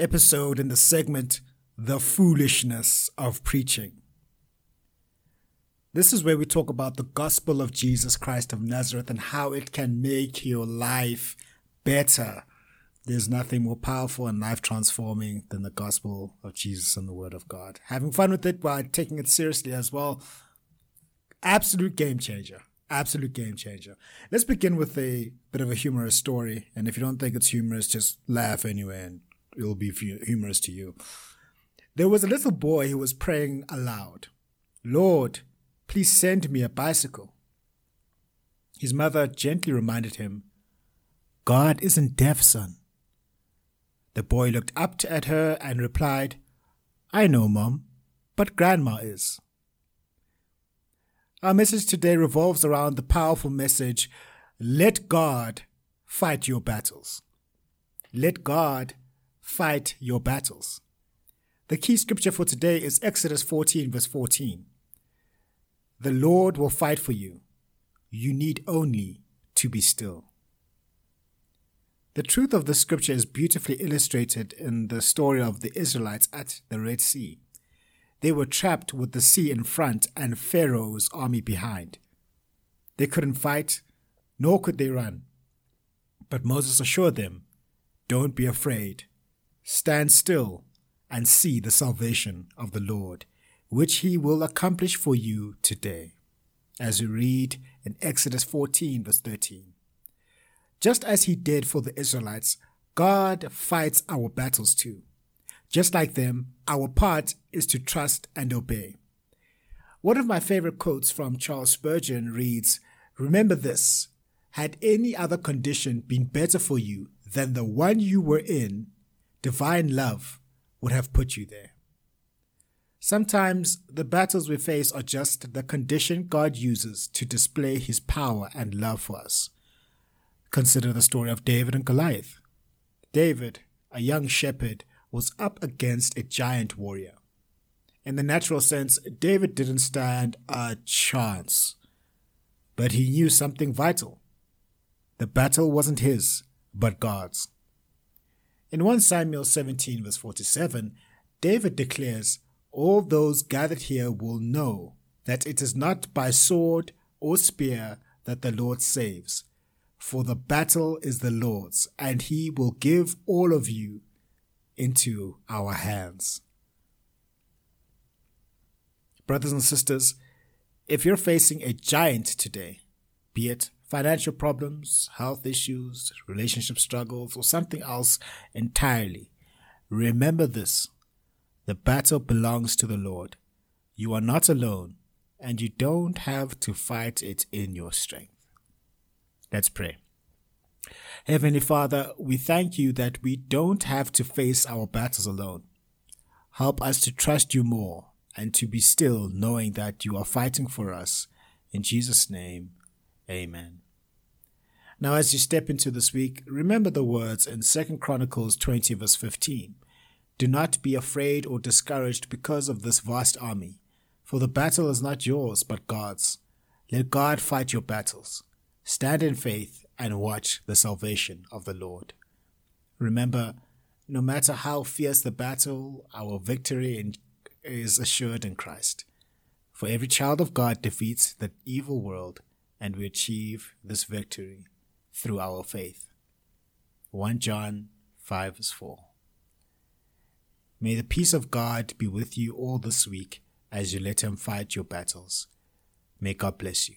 episode in the segment The Foolishness of Preaching. This is where we talk about the gospel of Jesus Christ of Nazareth and how it can make your life better. There's nothing more powerful and life transforming than the gospel of Jesus and the word of God. Having fun with it while taking it seriously as well. Absolute game changer. Absolute game changer. Let's begin with a bit of a humorous story. And if you don't think it's humorous, just laugh anyway and it'll be humorous to you. There was a little boy who was praying aloud Lord, please send me a bicycle. His mother gently reminded him, God isn't deaf, son. The boy looked up at her and replied, I know, Mom, but Grandma is. Our message today revolves around the powerful message let God fight your battles. Let God fight your battles. The key scripture for today is Exodus 14, verse 14. The Lord will fight for you. You need only to be still. The truth of the scripture is beautifully illustrated in the story of the Israelites at the Red Sea. They were trapped with the sea in front and Pharaoh's army behind. They couldn't fight, nor could they run. But Moses assured them, Don't be afraid. Stand still and see the salvation of the Lord, which he will accomplish for you today. As we read in Exodus 14, verse 13. Just as he did for the Israelites, God fights our battles too. Just like them, our part is to trust and obey. One of my favorite quotes from Charles Spurgeon reads Remember this had any other condition been better for you than the one you were in, divine love would have put you there. Sometimes the battles we face are just the condition God uses to display his power and love for us. Consider the story of David and Goliath. David, a young shepherd, was up against a giant warrior. In the natural sense, David didn't stand a chance. But he knew something vital. The battle wasn't his, but God's. In 1 Samuel 17, verse 47, David declares, All those gathered here will know that it is not by sword or spear that the Lord saves, for the battle is the Lord's, and he will give all of you into our hands. Brothers and sisters, if you're facing a giant today, be it financial problems, health issues, relationship struggles, or something else entirely, remember this. The battle belongs to the Lord. You are not alone, and you don't have to fight it in your strength. Let's pray. Heavenly Father, we thank you that we don't have to face our battles alone. Help us to trust you more and to be still knowing that you are fighting for us. In Jesus' name, amen. Now, as you step into this week, remember the words in 2 Chronicles 20, verse 15. Do not be afraid or discouraged because of this vast army, for the battle is not yours, but God's. Let God fight your battles. Stand in faith and watch the salvation of the Lord. Remember, no matter how fierce the battle, our victory is assured in Christ. For every child of God defeats the evil world, and we achieve this victory through our faith. 1 John 5 verse 4. May the peace of God be with you all this week as you let Him fight your battles. May God bless you.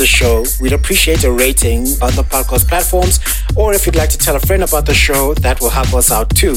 the show, we'd appreciate a rating on the podcast platforms. Or if you'd like to tell a friend about the show, that will help us out too.